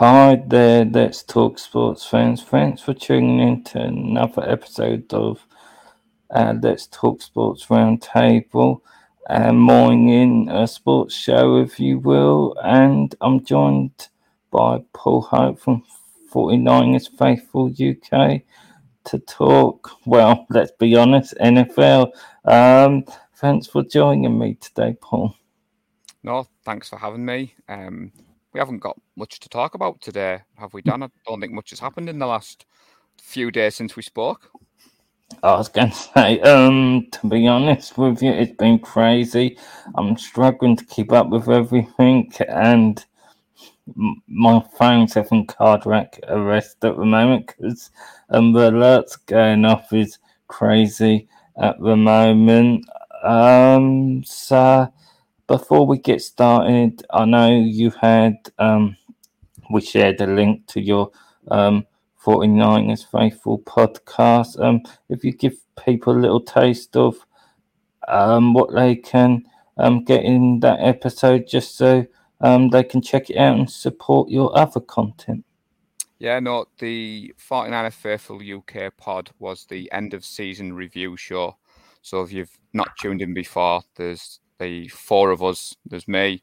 Hi there, let's talk sports fans. Thanks for tuning in to another episode of uh, Let's Talk Sports Roundtable, a morning a sports show, if you will. And I'm joined by Paul Hope from 49ers Faithful UK to talk, well, let's be honest, NFL. Um, thanks for joining me today, Paul. No, thanks for having me. Um, we haven't got much to talk about today, have we, Dan? I don't think much has happened in the last few days since we spoke. I was going to say, um, to be honest with you, it's been crazy. I'm struggling to keep up with everything, and my phone's having cardiac arrest at the moment because um, the alerts going off is crazy at the moment. Um, so before we get started, I know you had um, we shared a link to your um 49ers Faithful podcast. Um, if you give people a little taste of um what they can um get in that episode, just so um they can check it out and support your other content. Yeah, no, the 49er Faithful UK pod was the end of season review show. So if you've not tuned in before, there's the four of us. There's me,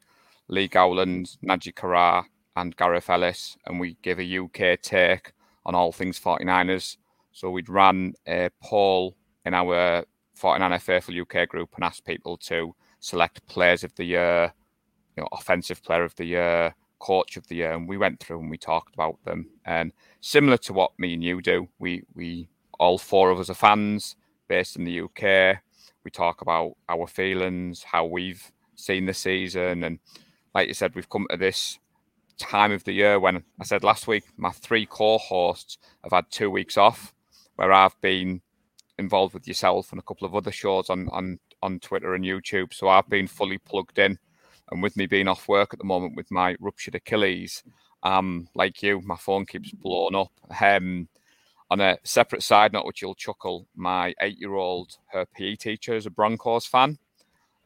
Lee Gowland, Najee Kara, and Gareth Ellis, and we give a UK take on all things 49ers. So we'd ran uh, a poll in our 49er Faithful UK group and asked people to select players of the year, you know, offensive player of the year, coach of the year, and we went through and we talked about them. And similar to what me and you do, we we all four of us are fans based in the UK we talk about our feelings, how we've seen the season, and like you said, we've come to this time of the year when I said last week my three co-hosts have had two weeks off, where I've been involved with yourself and a couple of other shows on on on Twitter and YouTube. So I've been fully plugged in, and with me being off work at the moment with my ruptured Achilles, um, like you, my phone keeps blowing up. Um, on a separate side note, which you'll chuckle, my eight year old, her PE teacher is a Broncos fan.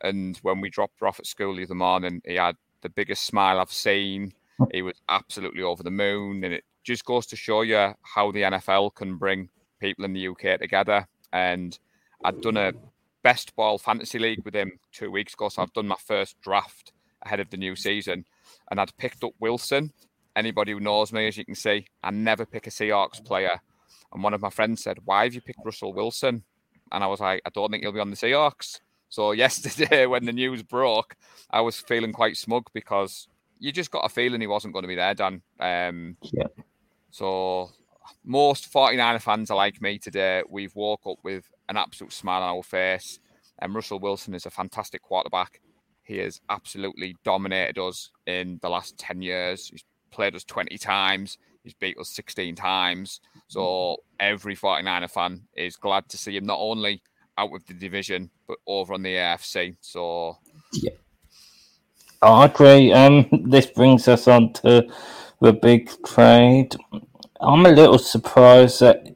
And when we dropped her off at school the other morning, he had the biggest smile I've seen. He was absolutely over the moon. And it just goes to show you how the NFL can bring people in the UK together. And I'd done a best ball fantasy league with him two weeks ago. So I've done my first draft ahead of the new season. And I'd picked up Wilson. Anybody who knows me, as you can see, I never pick a Seahawks player and one of my friends said, Why have you picked Russell Wilson? And I was like, I don't think he'll be on the Seahawks. So yesterday, when the news broke, I was feeling quite smug because you just got a feeling he wasn't going to be there, Dan. Um, yeah. So most 49er fans are like me today. We've woke up with an absolute smile on our face. And Russell Wilson is a fantastic quarterback. He has absolutely dominated us in the last 10 years. He's played us 20 times. He's beat us 16 times. So every 49er fan is glad to see him not only out of the division, but over on the AFC. So, yeah. I agree. Um, this brings us on to the big trade. I'm a little surprised that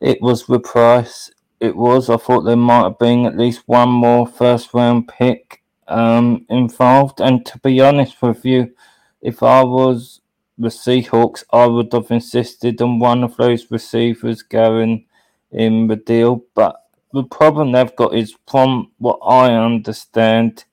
it was the price it was. I thought there might have been at least one more first round pick um, involved. And to be honest with you, if I was the Seahawks, I would have insisted on one of those receivers going in the deal. But the problem they've got is, from what I understand,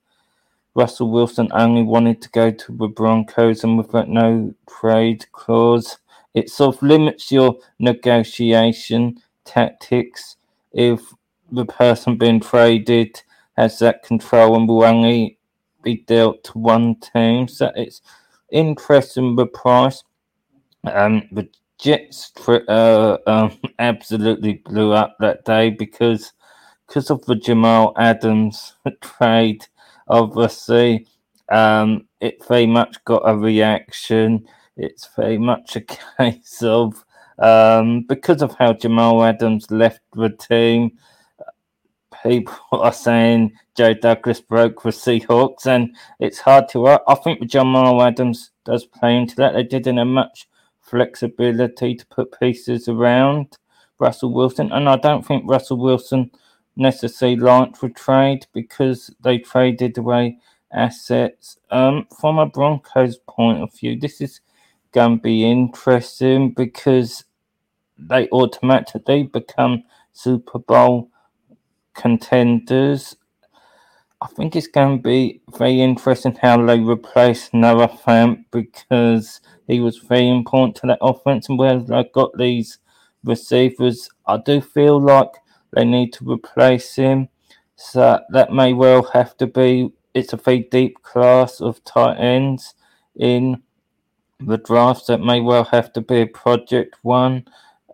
Russell Wilson only wanted to go to the Broncos, and with that no trade clause, it sort of limits your negotiation tactics if the person being traded has that control and will only be dealt to one team. So it's interesting the price. Um, the Jets uh, um, absolutely blew up that day because because of the Jamal Adams trade. Obviously, um, it very much got a reaction. It's very much a case of um, because of how Jamal Adams left the team people are saying Joe Douglas broke for Seahawks, and it's hard to. I think Jamal Adams does play into that. They didn't have much flexibility to put pieces around Russell Wilson, and I don't think Russell Wilson necessarily liked for trade because they traded away assets. Um, from a Broncos point of view, this is going to be interesting because they automatically become Super Bowl contenders. I think it's going to be very interesting how they replace Noah Fant because he was very important to that offense and where they got these receivers. I do feel like they need to replace him. So that may well have to be it's a very deep class of tight ends in the draft. That may well have to be a project one.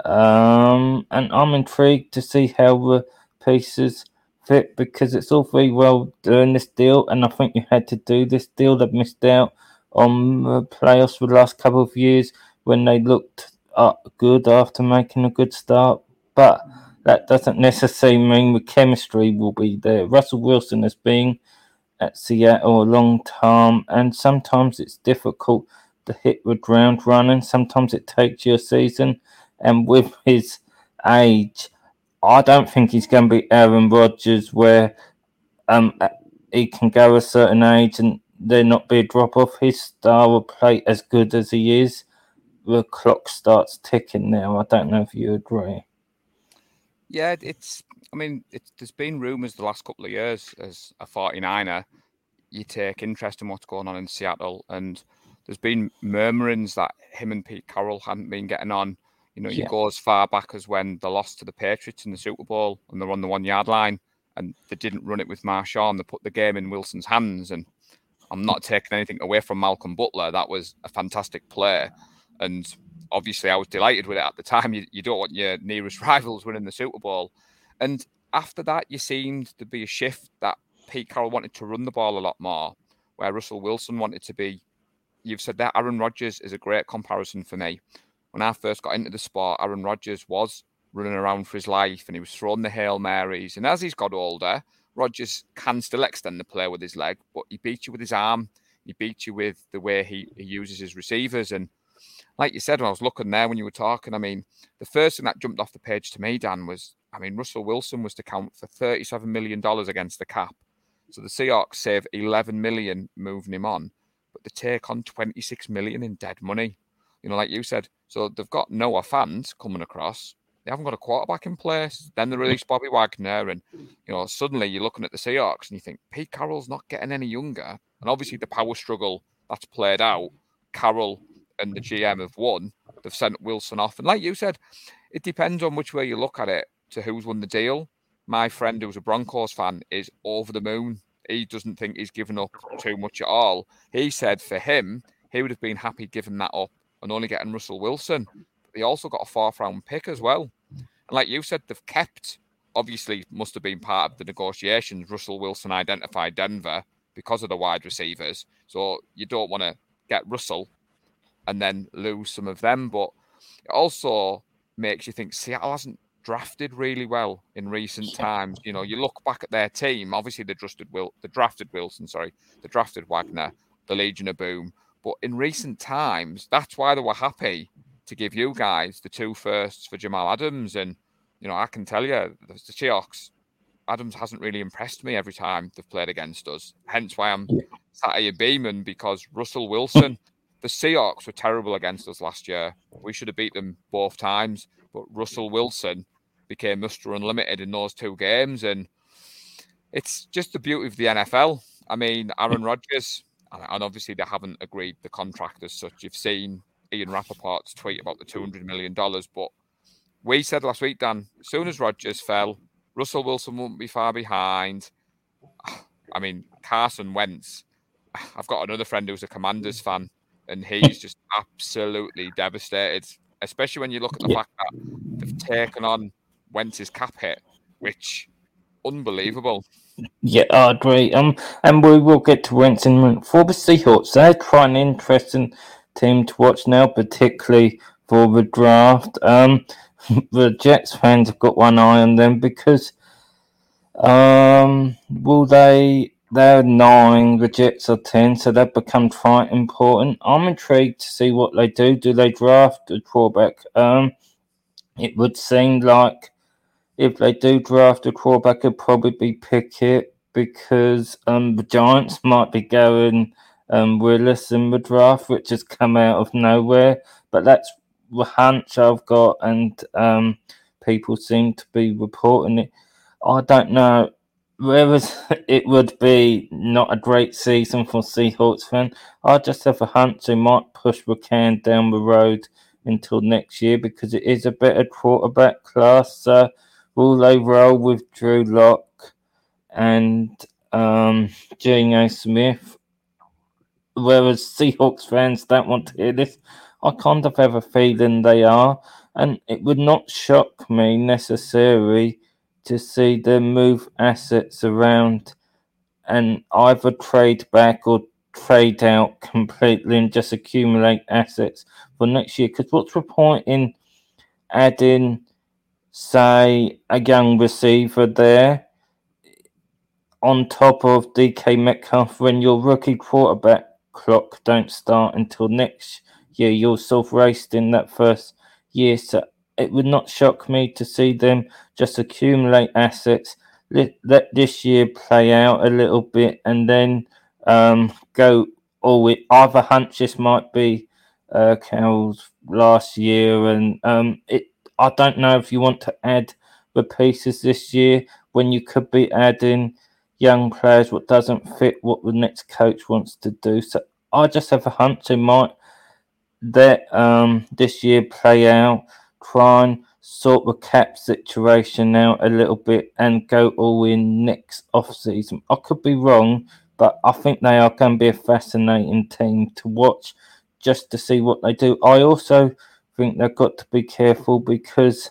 Um, and I'm intrigued to see how the pieces fit because it's all very well doing this deal, and I think you had to do this deal. They've missed out on the playoffs for the last couple of years when they looked up good after making a good start, but that doesn't necessarily mean the chemistry will be there. Russell Wilson has been at Seattle a long time, and sometimes it's difficult to hit the ground running. Sometimes it takes you a season, and with his age, I don't think he's going to be Aaron Rodgers, where um he can go a certain age and there not be a drop off. His style of play, as good as he is, the clock starts ticking now. I don't know if you agree. Yeah, it's. I mean, it's, there's been rumours the last couple of years as a 49er, you take interest in what's going on in Seattle, and there's been murmurings that him and Pete Carroll hadn't been getting on. You know, you go as far back as when they lost to the Patriots in the Super Bowl and they're on the one yard line and they didn't run it with Marshawn. They put the game in Wilson's hands. And I'm not taking anything away from Malcolm Butler. That was a fantastic play. And obviously, I was delighted with it at the time. You, you don't want your nearest rivals winning the Super Bowl. And after that, you seemed to be a shift that Pete Carroll wanted to run the ball a lot more, where Russell Wilson wanted to be. You've said that Aaron Rodgers is a great comparison for me. When I first got into the sport, Aaron Rodgers was running around for his life and he was throwing the Hail Marys. And as he's got older, Rodgers can still extend the play with his leg, but he beats you with his arm. He beats you with the way he, he uses his receivers. And like you said, when I was looking there when you were talking, I mean, the first thing that jumped off the page to me, Dan, was I mean, Russell Wilson was to count for $37 million against the cap. So the Seahawks save 11 million moving him on, but they take on 26 million in dead money. You know, like you said, so they've got Noah Fant coming across. They haven't got a quarterback in place. Then they release Bobby Wagner, and you know, suddenly you're looking at the Seahawks and you think Pete Carroll's not getting any younger. And obviously the power struggle that's played out. Carroll and the GM have won. They've sent Wilson off, and like you said, it depends on which way you look at it to who's won the deal my friend who's a Broncos fan is over the moon. He doesn't think he's given up too much at all. He said for him, he would have been happy giving that up and only getting Russell Wilson. They also got a fourth round pick as well. And like you said, they've kept, obviously, must have been part of the negotiations. Russell Wilson identified Denver because of the wide receivers. So you don't want to get Russell and then lose some of them. But it also makes you think Seattle hasn't drafted really well in recent times. You know, you look back at their team. Obviously, they drafted Will, they drafted Wilson. Sorry, they drafted Wagner, the Legion of Boom. But in recent times, that's why they were happy to give you guys the two firsts for Jamal Adams. And you know, I can tell you, the Seahawks, Adams hasn't really impressed me every time they've played against us. Hence why I'm sat here beaming because Russell Wilson. The Seahawks were terrible against us last year. We should have beat them both times, but Russell Wilson became Mr. Unlimited in those two games. And it's just the beauty of the NFL. I mean, Aaron Rodgers, and obviously they haven't agreed the contract as such. You've seen Ian Rapoport's tweet about the $200 mm. million. But we said last week, Dan, as soon as Rodgers fell, Russell Wilson won't be far behind. I mean, Carson Wentz. I've got another friend who's a Commanders mm. fan, and he's just absolutely devastated, especially when you look at the fact that they've taken on Wentz's cap hit, which unbelievable. Yeah, I agree. Um, and we will get to Wentz in for the Seahawks. They're quite an interesting team to watch now, particularly for the draft. Um, the Jets fans have got one eye on them because um, will they? They're nine, the Jets are ten, so they've become quite important. I'm intrigued to see what they do. Do they draft a quarterback? Um, it would seem like if they do draft a quarterback, it'll probably be Pickett because um, the Giants might be going um, Willis in the draft, which has come out of nowhere. But that's the hunch I've got, and um, people seem to be reporting it. I don't know. Whereas it would be not a great season for Seahawks fan, I just have a hunch they might push can down the road until next year because it is a better quarterback class. Uh, they roll with Drew Lock and um, Geno Smith? Whereas Seahawks fans don't want to hear this, I kind of have a feeling they are, and it would not shock me necessarily to see them move assets around and either trade back or trade out completely and just accumulate assets for next year. Because what's the point in adding, say, a young receiver there on top of DK Metcalf when your rookie quarterback clock don't start until next year? You're self raced in that first year. So it would not shock me to see them just accumulate assets, let, let this year play out a little bit, and then um, go all it. Either hunches might be uh, Carroll's last year, and um, it. I don't know if you want to add the pieces this year when you could be adding young players what doesn't fit what the next coach wants to do. So I just have a hunch it might let um, this year play out try and sort the cap situation out a little bit and go all in next off season. I could be wrong, but I think they are going to be a fascinating team to watch just to see what they do. I also think they've got to be careful because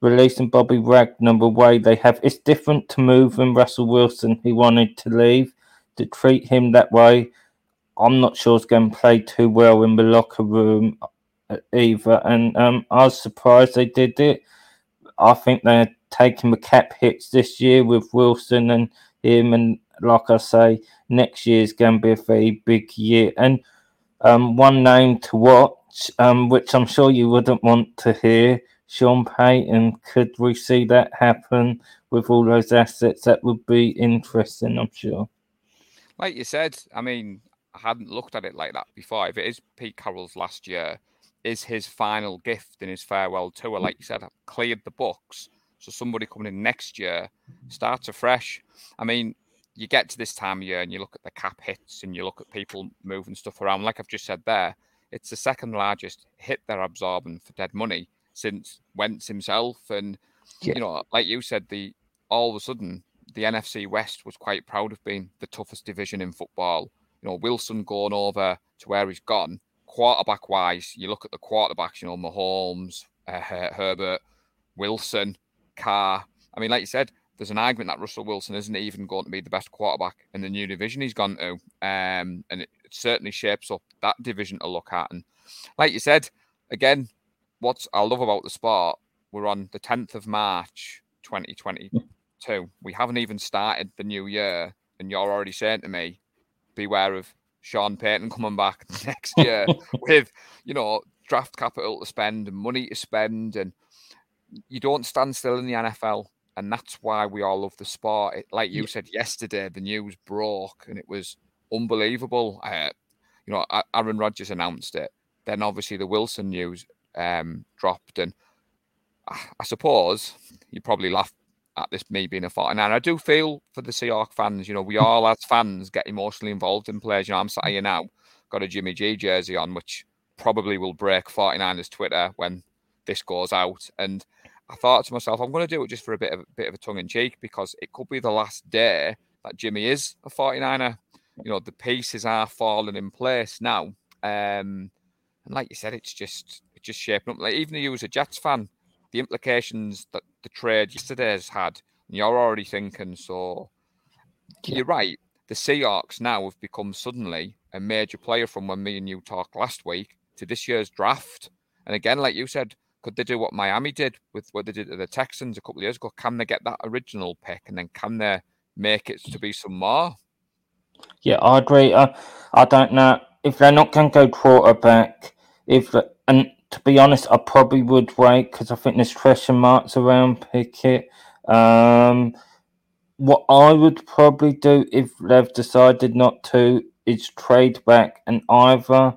releasing Bobby Wagner the way they have, it's different to moving Russell Wilson, he wanted to leave. To treat him that way, I'm not sure it's going to play too well in the locker room either. And um, I was surprised they did it. I think they're taking the cap hits this year with Wilson and him. And like I say, next year is going to be a very big year. And um, one name to watch, um, which I'm sure you wouldn't want to hear, Sean Payton. Could we see that happen with all those assets? That would be interesting, I'm sure. Like you said, I mean, I hadn't looked at it like that before. If it is Pete Carroll's last year, is his final gift in his farewell tour. Like you said, I've cleared the books. So somebody coming in next year starts afresh. I mean, you get to this time of year and you look at the cap hits and you look at people moving stuff around. Like I've just said there, it's the second largest hit they're absorbing for dead money since Wentz himself. And yeah. you know, like you said, the all of a sudden the NFC West was quite proud of being the toughest division in football. You know, Wilson going over to where he's gone quarterback wise, you look at the quarterbacks, you know, Mahomes, uh, Herbert, Wilson, Carr. I mean, like you said, there's an argument that Russell Wilson isn't even going to be the best quarterback in the new division he's gone to. Um, and it, certainly shapes up that division to look at. And like you said, again, what I love about the sport, we're on the 10th of March, 2022. We haven't even started the new year, and you're already saying to me, beware of Sean Payton coming back next year with, you know, draft capital to spend and money to spend. And you don't stand still in the NFL. And that's why we all love the sport. It, like you yeah. said yesterday, the news broke and it was unbelievable. Uh, you know, Aaron Rodgers announced it. Then obviously the Wilson news um, dropped. And I, suppose you probably laugh at this me being a 49. I do feel for the Seahawks fans, you know, we all as fans get emotionally involved in players. You know, I'm sat here now, got a Jimmy G jersey on, which probably will break 49ers Twitter when this goes out. And I thought to myself, I'm going to do it just for a bit of a bit of a tongue in cheek because it could be the last day that Jimmy is a 49er. You know, the pieces are falling in place now. Um, and like you said, it's just it's just shaping up. Like even you as a Jets fan, the implications that the trade yesterday has had, and you're already thinking, so yeah. you're right. The Seahawks now have become suddenly a major player from when me and you talked last week to this year's draft. And again, like you said, could they do what Miami did with what they did to the Texans a couple of years ago? Can they get that original pick and then can they make it to be some more? Yeah, I agree. I, I don't know if they're not going to go quarterback. If and to be honest, I probably would wait because I think there's question marks around Pickett. Um, what I would probably do if they've decided not to, is trade back and either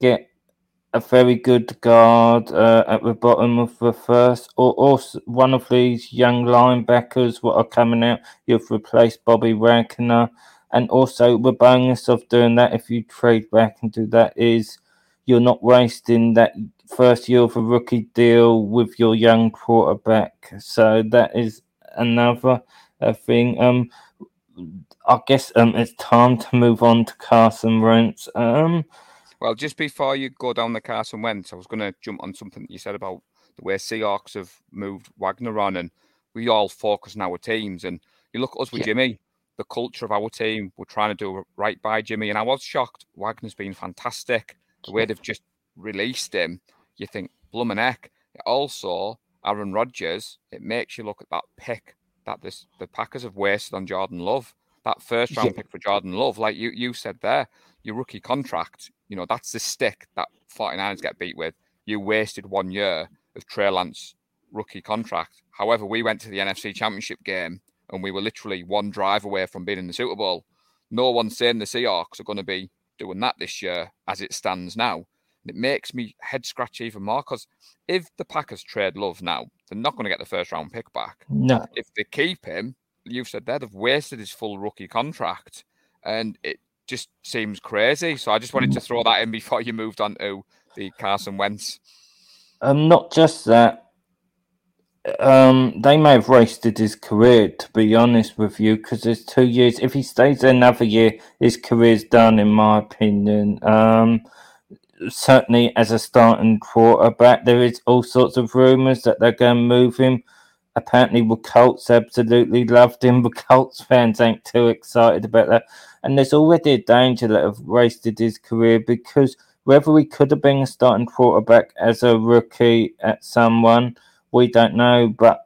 get a very good guard uh, at the bottom of the first, or, or one of these young linebackers what are coming out. You've replaced Bobby Wagner, and also the bonus of doing that if you trade back and do that is you're not wasting that first year of a rookie deal with your young quarterback. So that is another uh, thing. Um, I guess um, it's time to move on to Carson Wentz. Um, well, just before you go down the Carson Wentz, I was going to jump on something you said about the way Seahawks have moved Wagner on, and we all focus on our teams. And you look at us with yeah. Jimmy, the culture of our team, we're trying to do right by Jimmy. And I was shocked. Wagner's been fantastic. The way they've just released him, you think, bloomin' heck. Also, Aaron Rodgers, it makes you look at that pick that this the Packers have wasted on Jordan Love. That first round yeah. pick for Jordan Love, like you, you said there, your rookie contract, you know, that's the stick that 49ers get beat with. You wasted one year of Trey Lance rookie contract. However, we went to the NFC Championship game and we were literally one drive away from being in the Super Bowl. No one's saying the Seahawks are going to be doing that this year as it stands now. And it makes me head scratch even more because if the Packers trade Love now, they're not going to get the first round pick back. No. If they keep him, you've said there, they've wasted his full rookie contract. And it just seems crazy. So I just wanted to throw that in before you moved on to the Carson Wentz. Um, not just that. Um, they may have wasted his career, to be honest with you, because there's two years. If he stays another year, his career's done, in my opinion. Um, certainly as a starting quarterback, there is all sorts of rumours that they're going to move him apparently the Colts absolutely loved him. The Colts fans ain't too excited about that. And there's already a danger that have wasted his career because whether he could have been a starting quarterback as a rookie at someone, we don't know. But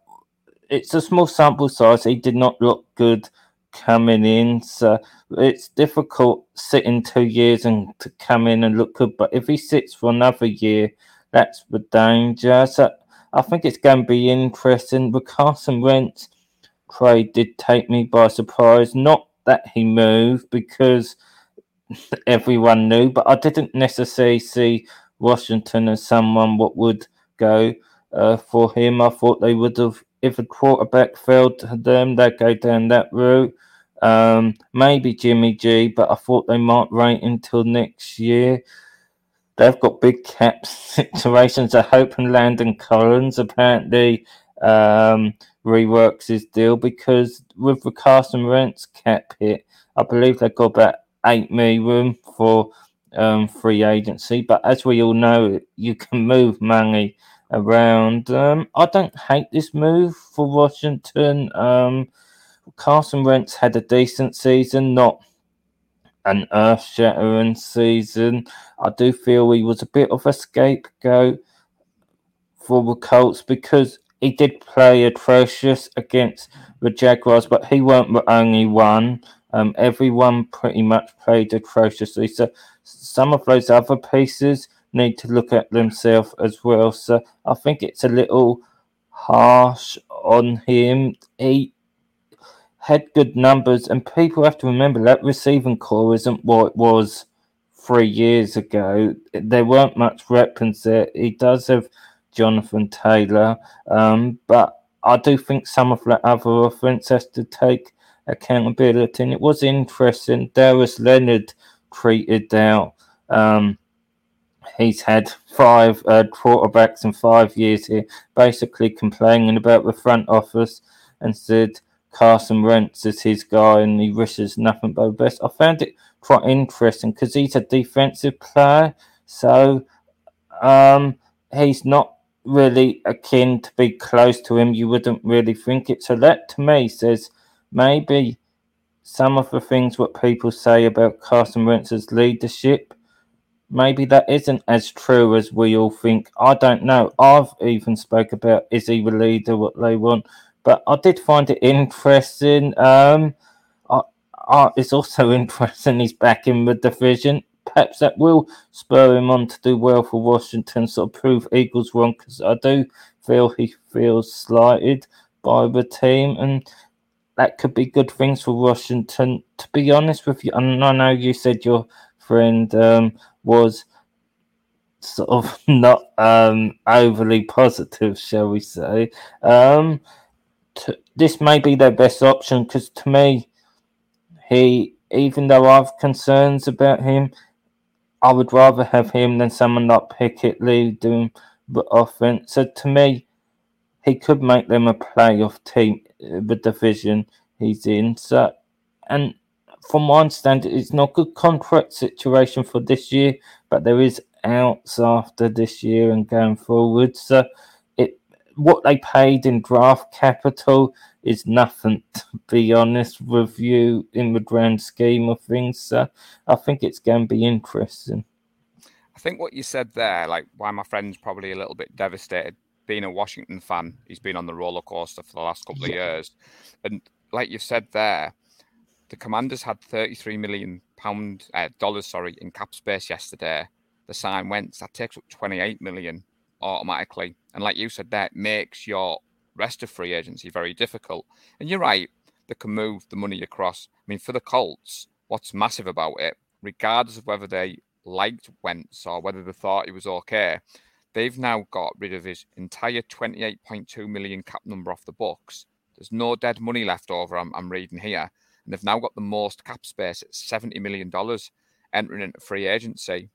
it's a small sample size. He did not look good coming in. So it's difficult sitting two years and to come in and look good. But if he sits for another year, that's the danger. So I think it's going to be interesting. The Carson Wentz trade did take me by surprise. Not that he moved because everyone knew, but I didn't necessarily see Washington as someone what would go uh, for him. I thought they would have, if a quarterback failed them, they'd go down that route. Um, maybe Jimmy G, but I thought they might wait until next year. They've got big cap situations. I hope and Landon Collins apparently um, reworks his deal because with the Carson Wentz cap hit, I believe they've got about eight million for um, free agency. But as we all know, you can move money around. Um, I don't hate this move for Washington. Um, Carson Wentz had a decent season, not an earth shattering season. I do feel he was a bit of a scapegoat for the Colts because he did play atrocious against the Jaguars, but he weren't the only one. Um, everyone pretty much played atrociously. So some of those other pieces need to look at themselves as well. So I think it's a little harsh on him. He had good numbers, and people have to remember that receiving corps isn't what it was three years ago. There weren't much weapons there. He does have Jonathan Taylor, um, but I do think some of the other offense has to take accountability. And it was interesting. Darius Leonard treated out. Um, he's had five uh, quarterbacks in five years here, basically complaining about the front office and said Carson Wentz is his guy and he wishes nothing but the best. I found it quite interesting because he's a defensive player, so um, he's not really akin to be close to him. You wouldn't really think it. So that to me says maybe some of the things what people say about Carson Wentz's leadership, maybe that isn't as true as we all think. I don't know. I've even spoke about is he the leader, what they want. But I did find it interesting. Um, I, I, it's also interesting he's back in the division. Perhaps that will spur him on to do well for Washington, sort of prove Eagles wrong, because I do feel he feels slighted by the team. And that could be good things for Washington. To be honest with you, and I know you said your friend um, was sort of not um, overly positive, shall we say. Um, this may be their best option because to me, he, even though I've concerns about him, I would rather have him than someone like Pickett Lee doing the offense. So to me, he could make them a playoff team, uh, the division he's in. So, and from my understanding, it's not a good contract situation for this year, but there is outs after this year and going forward. So, it what they paid in draft capital is nothing, to be honest with you, in the grand scheme of things. So, I think it's going to be interesting. I think what you said there, like why my friend's probably a little bit devastated. Being a Washington fan, he's been on the roller coaster for the last couple of years, and like you said there, the Commanders had 33 million pound uh, dollars, sorry, in cap space yesterday. The sign went that takes up 28 million automatically, and like you said, that makes your rest of free agency very difficult. And you're right, they can move the money across. I mean, for the Colts, what's massive about it, regardless of whether they liked Wentz or whether they thought he was okay, they've now got rid of his entire 28.2 million cap number off the books. There's no dead money left over, I'm, I'm reading here. And they've now got the most cap space at $70 million entering into free agency.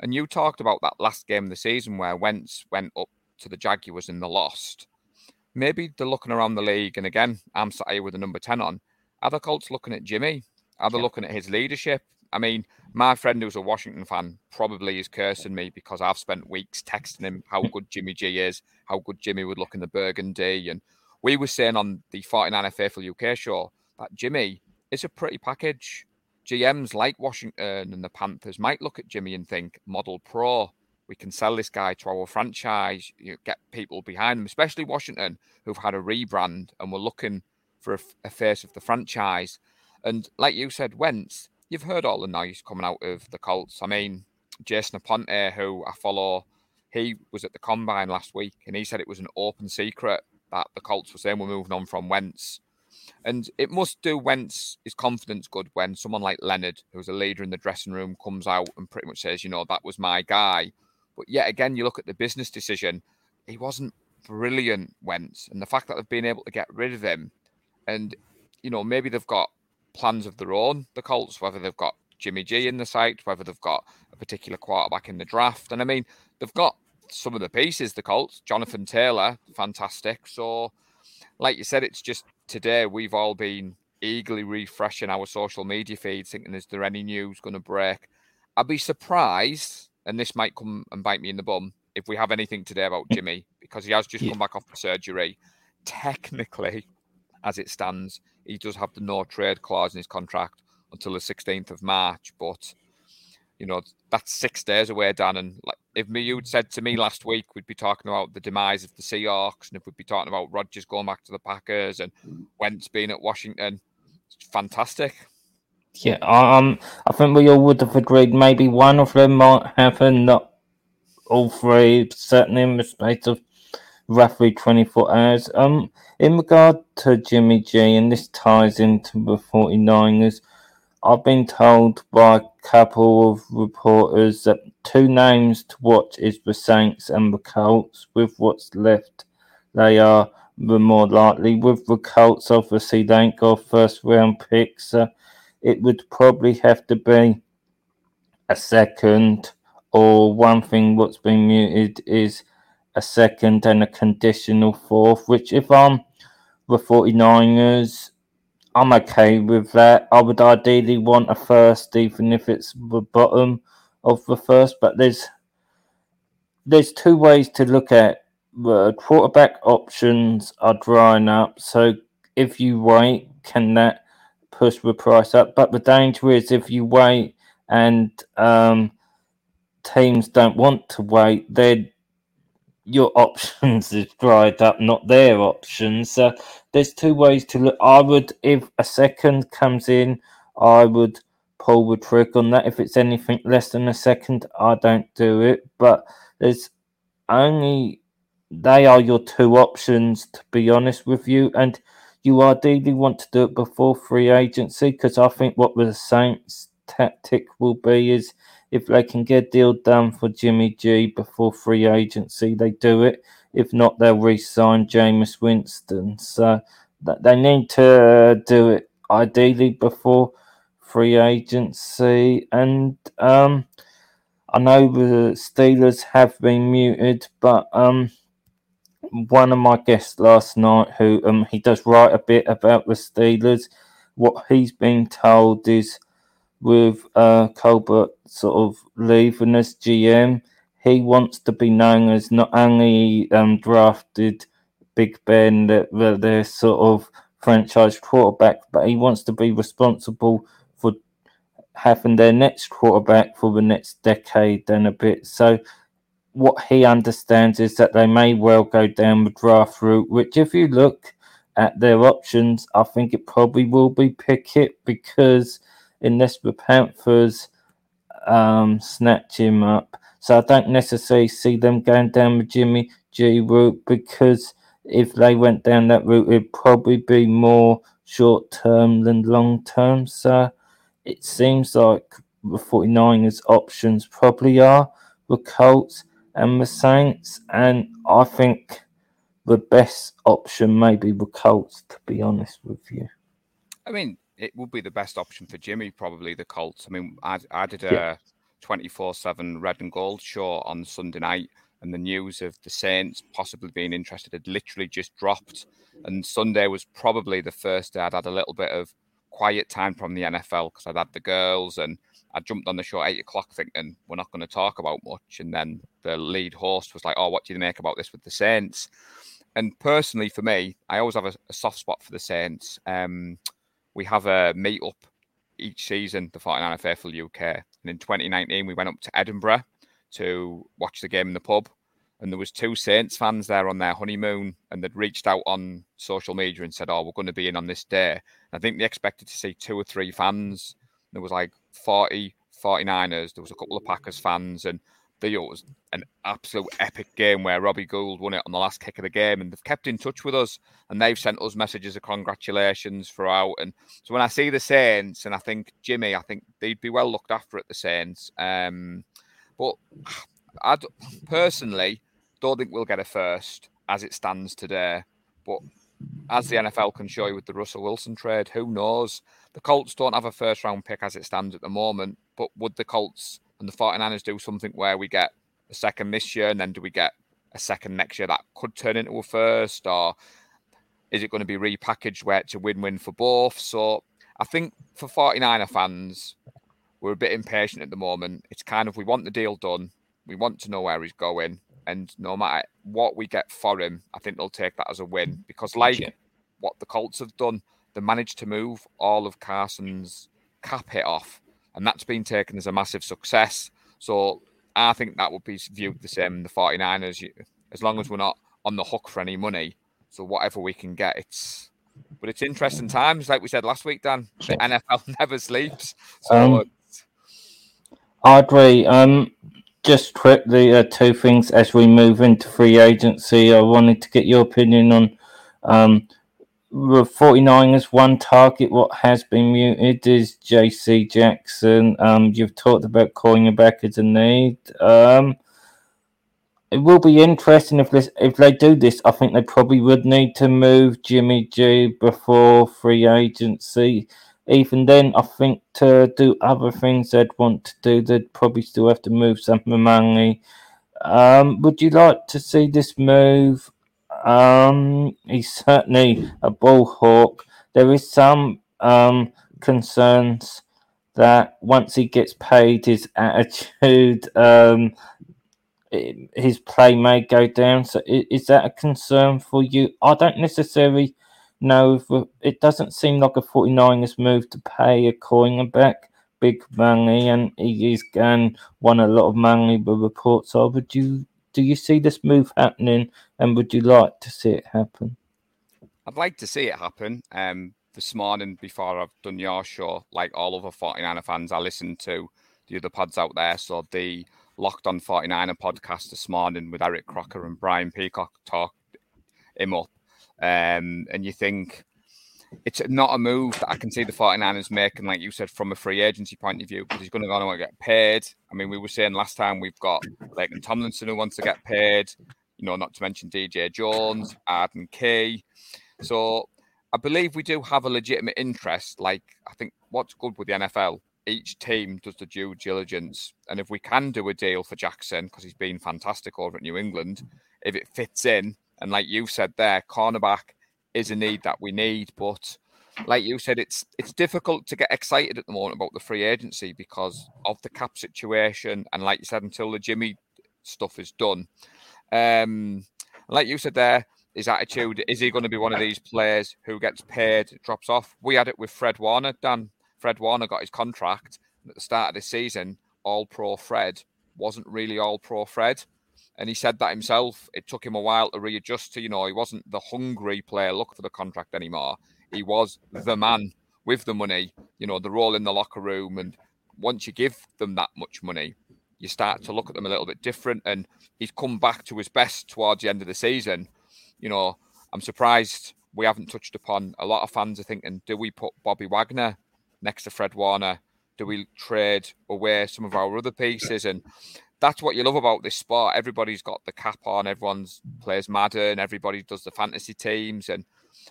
And you talked about that last game of the season where Wentz went up to the Jaguars and they lost. Maybe they're looking around the league, and again, I'm sat here with the number 10 on. Are the Colts looking at Jimmy? Are they yeah. looking at his leadership? I mean, my friend who's a Washington fan probably is cursing me because I've spent weeks texting him how good Jimmy G is, how good Jimmy would look in the burgundy. And we were saying on the 49er Faithful UK show that Jimmy is a pretty package. GMs like Washington and the Panthers might look at Jimmy and think, model pro, we can sell this guy to our franchise, you know, get people behind them, especially Washington, who've had a rebrand and we're looking for a, a face of the franchise. And like you said, Wentz, you've heard all the noise coming out of the Colts. I mean, Jason Aponte, who I follow, he was at the combine last week and he said it was an open secret that the Colts were saying we're moving on from Wentz. And it must do Wentz his confidence good when someone like Leonard, who's a leader in the dressing room, comes out and pretty much says, you know, that was my guy. But yet again, you look at the business decision, he wasn't brilliant, Wentz. And the fact that they've been able to get rid of him and, you know, maybe they've got plans of their own, the Colts, whether they've got Jimmy G in the site, whether they've got a particular quarterback in the draft. And I mean, they've got some of the pieces, the Colts, Jonathan Taylor, fantastic. So, like you said, it's just today we've all been eagerly refreshing our social media feeds, thinking, is there any news going to break? I'd be surprised, and this might come and bite me in the bum, if we have anything today about Jimmy, because he has just come back off the surgery. Technically, as it stands, he does have the no trade clause in his contract until the 16th of March. But you know that's six days away, Dan. And like, if you'd said to me last week, we'd be talking about the demise of the Seahawks, and if we'd be talking about Rodgers going back to the Packers and Wentz being at Washington, fantastic. Yeah, um, I think we all would have agreed maybe one of them might happen, not all three, certainly in the space of roughly 24 hours. Um, in regard to Jimmy G, and this ties into the 49ers, I've been told by a couple of reporters that two names to watch is the Saints and the Colts. With what's left, they are the more likely. With the Colts, obviously, they ain't got first round picks. So it would probably have to be a second, or one thing what's been muted is a second and a conditional fourth, which if I'm the 49ers, I'm okay with that. I would ideally want a first, even if it's the bottom of the first, but there's there's two ways to look at the quarterback options are drying up. So if you wait, can that push the price up? But the danger is if you wait and um, teams don't want to wait, they're your options is dried up, not their options. So there's two ways to look. I would, if a second comes in, I would pull the trick on that. If it's anything less than a second, I don't do it. But there's only they are your two options, to be honest with you. And you ideally want to do it before free agency because I think what the Saints tactic will be is if they can get a deal done for Jimmy G before free agency, they do it. If not, they'll re-sign Jameis Winston. So they need to do it ideally before free agency. And um, I know the Steelers have been muted, but um, one of my guests last night, who um, he does write a bit about the Steelers, what he's been told is with uh, Colbert sort of leaving as GM, he wants to be known as not only um, drafted Big Ben, the, they're sort of franchise quarterback, but he wants to be responsible for having their next quarterback for the next decade and a bit. So what he understands is that they may well go down the draft route, which if you look at their options, I think it probably will be Pickett because unless the Panthers um, snatch him up. So I don't necessarily see them going down the Jimmy G route because if they went down that route, it'd probably be more short term than long term. So it seems like the 49ers options probably are the Colts and the Saints. And I think the best option may be the Colts, to be honest with you. I mean, it would be the best option for Jimmy, probably the Colts. I mean, I, I did a 24 7 red and gold show on Sunday night, and the news of the Saints possibly being interested had literally just dropped. And Sunday was probably the first day I'd had a little bit of quiet time from the NFL because I'd had the girls and I jumped on the show at eight o'clock thinking we're not going to talk about much. And then the lead host was like, Oh, what do you make about this with the Saints? And personally, for me, I always have a, a soft spot for the Saints. Um, we have a meet up each season, the 49er Faithful UK. And in 2019, we went up to Edinburgh to watch the game in the pub. And there was two Saints fans there on their honeymoon, and they'd reached out on social media and said, "Oh, we're going to be in on this day." And I think they expected to see two or three fans. There was like 40 49ers. There was a couple of Packers fans, and it was an absolute epic game where Robbie Gould won it on the last kick of the game, and they've kept in touch with us, and they've sent us messages of congratulations throughout. And so when I see the Saints, and I think Jimmy, I think they'd be well looked after at the Saints. Um, but I personally don't think we'll get a first as it stands today. But as the NFL can show you with the Russell Wilson trade, who knows? The Colts don't have a first round pick as it stands at the moment, but would the Colts and the 49ers do something where we get a second this year and then do we get a second next year? That could turn into a first or is it going to be repackaged where it's a win-win for both? So i think for 49er fans we're a bit impatient at the moment. It's kind of we want the deal done. We want to know where he's going and no matter what we get for him i think they'll take that as a win. Because like yeah. what the colts have done they managed to move all of carson's cap hit off and that's been taken as a massive success. So I think that would be viewed the same in the 49ers, as long as we're not on the hook for any money. So whatever we can get, it's. But it's interesting times, like we said last week, Dan. The NFL never sleeps. So um, I agree. Um, just quickly, uh, two things as we move into free agency. I wanted to get your opinion on um, 49ers one target what has been muted is JC Jackson. Um, you've talked about calling him back as a need. Um, it will be interesting if this if they do this. I think they probably would need to move Jimmy G before free agency. Even then, I think to do other things they'd want to do, they'd probably still have to move some money. Um, would you like to see this move um, he's certainly a ball hawk. There is some um, concerns that once he gets paid, his attitude, um, his play may go down. So, is, that a concern for you? I don't necessarily know. If it doesn't seem like a 49ers move to pay a cornerback big money, and he is going won a lot of money. The reports are. Would you do you see this move happening, and would you like to see it happen? I'd like to see it happen. Um, this morning, before I've done your show, like all other 49er fans, I listened to the other pods out there. So the Locked On 49er podcast this morning with Eric Crocker and Brian Peacock talked him up. Um, and you think it's not a move that I can see the 49ers making, like you said, from a free agency point of view, because he's going to on and get paid. I mean, we were saying last time we've got Laken Tomlinson who wants to get paid, you know, not to mention DJ Jones, Arden Key. So I believe we do have a legitimate interest. Like, I think what's good with the NFL, each team does the due diligence. And if we can do a deal for Jackson, because he's been fantastic over at New England, if it fits in, and like you said there, cornerback is a need that we need. But like you said, it's it's difficult to get excited at the moment about the free agency because of the cap situation. And like you said, until the Jimmy stuff is done. Um, like you said there, his attitude is he going to be one of these players who gets paid, drops off? We had it with Fred Warner, Dan. Fred Warner got his contract at the start of the season. All pro Fred wasn't really all pro Fred. And he said that himself. It took him a while to readjust to, you know, he wasn't the hungry player look for the contract anymore. He was the man with the money, you know, the role in the locker room. And once you give them that much money, you start to look at them a little bit different. And he's come back to his best towards the end of the season. You know, I'm surprised we haven't touched upon. A lot of fans are thinking, do we put Bobby Wagner next to Fred Warner? Do we trade away some of our other pieces? And that's what you love about this sport. Everybody's got the cap on, everyone's plays Madden, everybody does the fantasy teams, and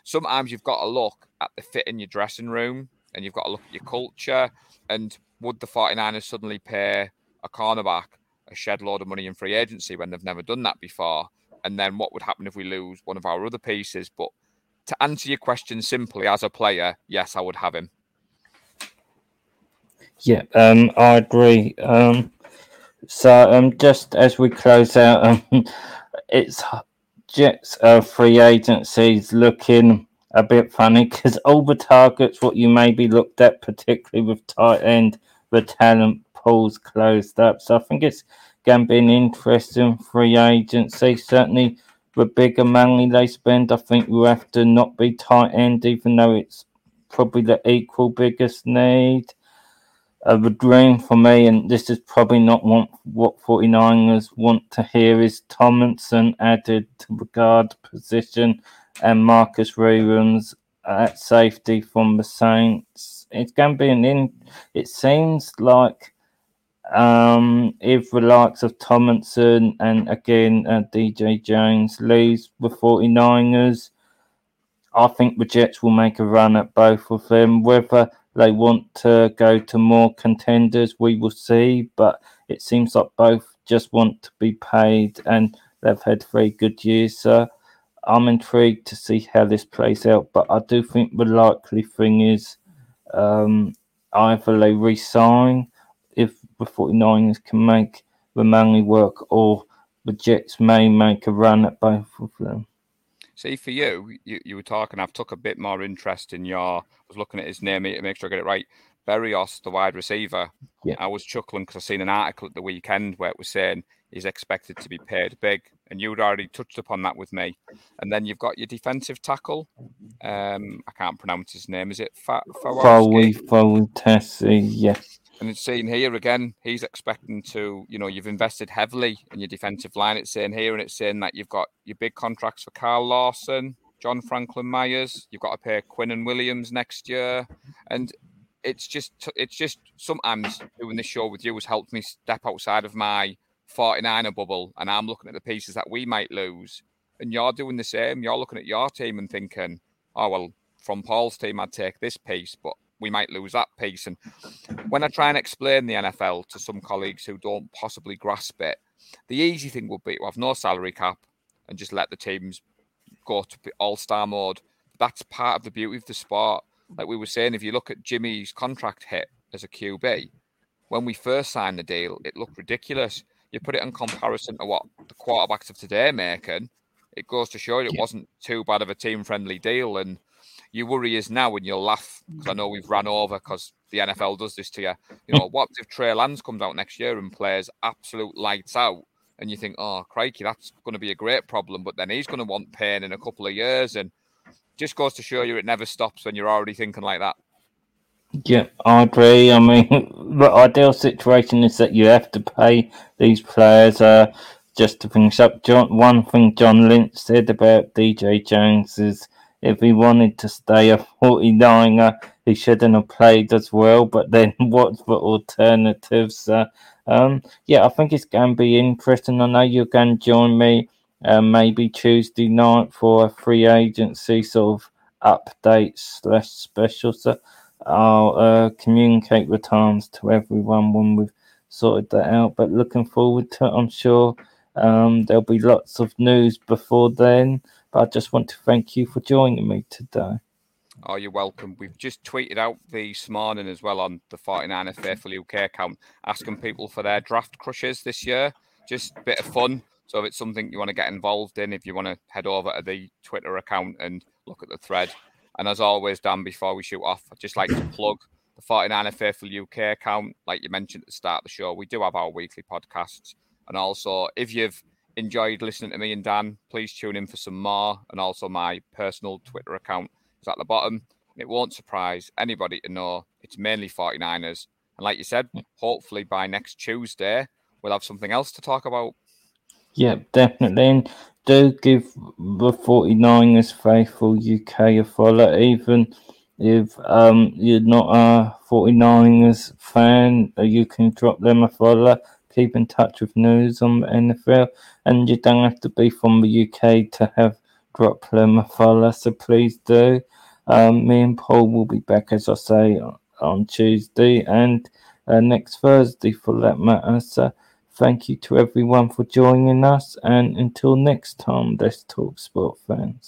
sometimes you've got to look at the fit in your dressing room and you've got to look at your culture. And would the 49ers suddenly pay a cornerback a shed load of money in free agency when they've never done that before? And then what would happen if we lose one of our other pieces? But to answer your question simply, as a player, yes, I would have him. Yeah, um, I agree. Um, so, um, just as we close out, um, it's Jets uh, free agencies looking a bit funny because all the targets what you maybe looked at, particularly with tight end, the talent pools closed up. So I think it's going to be an interesting free agency. Certainly, the bigger money they spend, I think you have to not be tight end, even though it's probably the equal biggest need a dream for me, and this is probably not what, what 49ers want to hear, is Tomlinson added to the guard position and Marcus Williams at safety from the Saints. It's going to be an in. It seems like um, if the likes of Tomlinson and again uh, DJ Jones leaves the 49ers, I think the Jets will make a run at both of them. Whether they want to go to more contenders. We will see, but it seems like both just want to be paid, and they've had three good years. So I'm intrigued to see how this plays out, but I do think the likely thing is um, either they resign if the 49ers can make the money work, or the Jets may make a run at both of them. See, for you, you, you were talking, I've took a bit more interest in your, I was looking at his name to make sure I get it right. Berrios, the wide receiver. Yeah. I was chuckling because I seen an article at the weekend where it was saying he's expected to be paid big. And you'd already touched upon that with me. And then you've got your defensive tackle. Um, I can't pronounce his name. Is it Fa- Foley, Foley, Tessie, yes. And it's saying here again, he's expecting to, you know, you've invested heavily in your defensive line. It's saying here, and it's saying that you've got your big contracts for Carl Lawson, John Franklin Myers. You've got to pay and Williams next year, and it's just, it's just sometimes doing this show with you has helped me step outside of my 49er bubble, and I'm looking at the pieces that we might lose, and you're doing the same. You're looking at your team and thinking, oh well, from Paul's team, I'd take this piece, but we might lose that piece. And when I try and explain the NFL to some colleagues who don't possibly grasp it, the easy thing would be to have no salary cap and just let the teams go to all star mode. That's part of the beauty of the sport. Like we were saying, if you look at Jimmy's contract hit as a QB, when we first signed the deal, it looked ridiculous. You put it in comparison to what the quarterbacks of today are making, it goes to show you it wasn't too bad of a team friendly deal. And you worry is now when you'll laugh because I know we've ran over because the NFL does this to you. You know, what if Trey Lance comes out next year and plays absolute lights out? And you think, oh, crikey, that's going to be a great problem. But then he's going to want pain in a couple of years. And just goes to show you it never stops when you're already thinking like that. Yeah, I agree. I mean, the ideal situation is that you have to pay these players. Uh, just to finish up, John, one thing John Lynch said about DJ Jones is if he wanted to stay a 49er, he shouldn't have played as well. But then, what's the alternatives? Uh, um, yeah, I think it's going to be interesting. I know you're going to join me uh, maybe Tuesday night for a free agency sort of update slash special. So I'll uh, communicate the times to everyone when we've sorted that out. But looking forward to it, I'm sure. Um, there'll be lots of news before then, but I just want to thank you for joining me today. Oh, you're welcome. We've just tweeted out this morning as well on the 49er Faithful UK account, asking people for their draft crushes this year. Just a bit of fun. So if it's something you want to get involved in, if you want to head over to the Twitter account and look at the thread. And as always, Dan, before we shoot off, I'd just like to plug the 49er Faithful UK account. Like you mentioned at the start of the show, we do have our weekly podcasts. And also, if you've enjoyed listening to me and Dan, please tune in for some more. And also, my personal Twitter account is at the bottom. It won't surprise anybody to know it's mainly 49ers. And like you said, hopefully by next Tuesday, we'll have something else to talk about. Yeah, definitely. And do give the 49ers Faithful UK a follow, even if um, you're not a 49ers fan, you can drop them a follow. Keep in touch with news on the NFL, and you don't have to be from the UK to have drop them a follow. So please do. Um, me and Paul will be back, as I say, on Tuesday and uh, next Thursday for that matter. So thank you to everyone for joining us, and until next time, let's talk sport fans.